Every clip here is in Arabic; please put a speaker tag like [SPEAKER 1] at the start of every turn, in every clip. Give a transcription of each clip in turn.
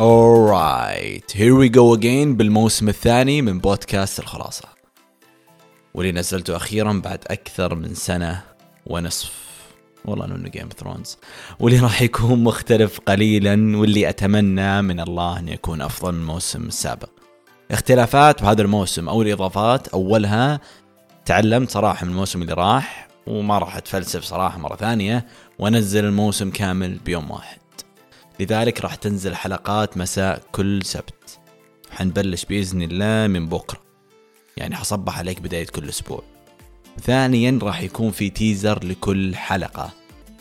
[SPEAKER 1] Alright, here we go again بالموسم الثاني من بودكاست الخلاصة. واللي نزلته أخيرا بعد أكثر من سنة ونصف. والله إنه جيم ثرونز واللي راح يكون مختلف قليلا واللي أتمنى من الله إنه يكون أفضل من الموسم السابق اختلافات بهذا الموسم أو الإضافات أولها تعلمت صراحة من الموسم اللي راح وما راح أتفلسف صراحة مرة ثانية وأنزل الموسم كامل بيوم واحد. لذلك راح تنزل حلقات مساء كل سبت. حنبلش بإذن الله من بكرة. يعني حصبح عليك بداية كل أسبوع. ثانيا راح يكون في teaser لكل حلقة.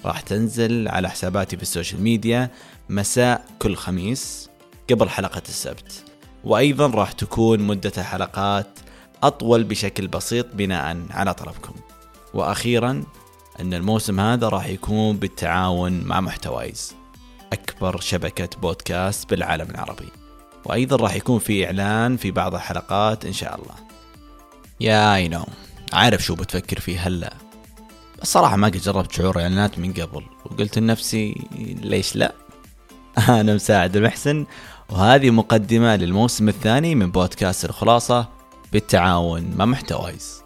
[SPEAKER 1] راح تنزل على حساباتي في ال social media مساء كل خميس قبل حلقة السبت. وأيضا راح تكون مدة الحلقات أطول بشكل بسيط بناء على طلبكم. وأخيرا أن الموسم هذا راح يكون بالتعاون مع محتوايز. أكبر شبكة بودكاست بالعالم العربي. وأيضا راح يكون في إعلان في بعض الحلقات إن شاء الله. يا اي نو عارف شو بتفكر فيه هلا. الصراحة ما قد جربت شعور إعلانات من قبل. وقلت لنفسي ليش لا؟ أنا مساعد المحسن. وهذه مقدمة للموسم الثاني من بودكاست الخلاصة بالتعاون مع محتوايز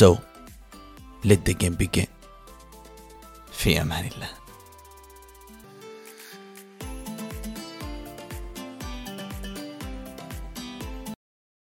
[SPEAKER 1] So, let the game begin. في أمان الله.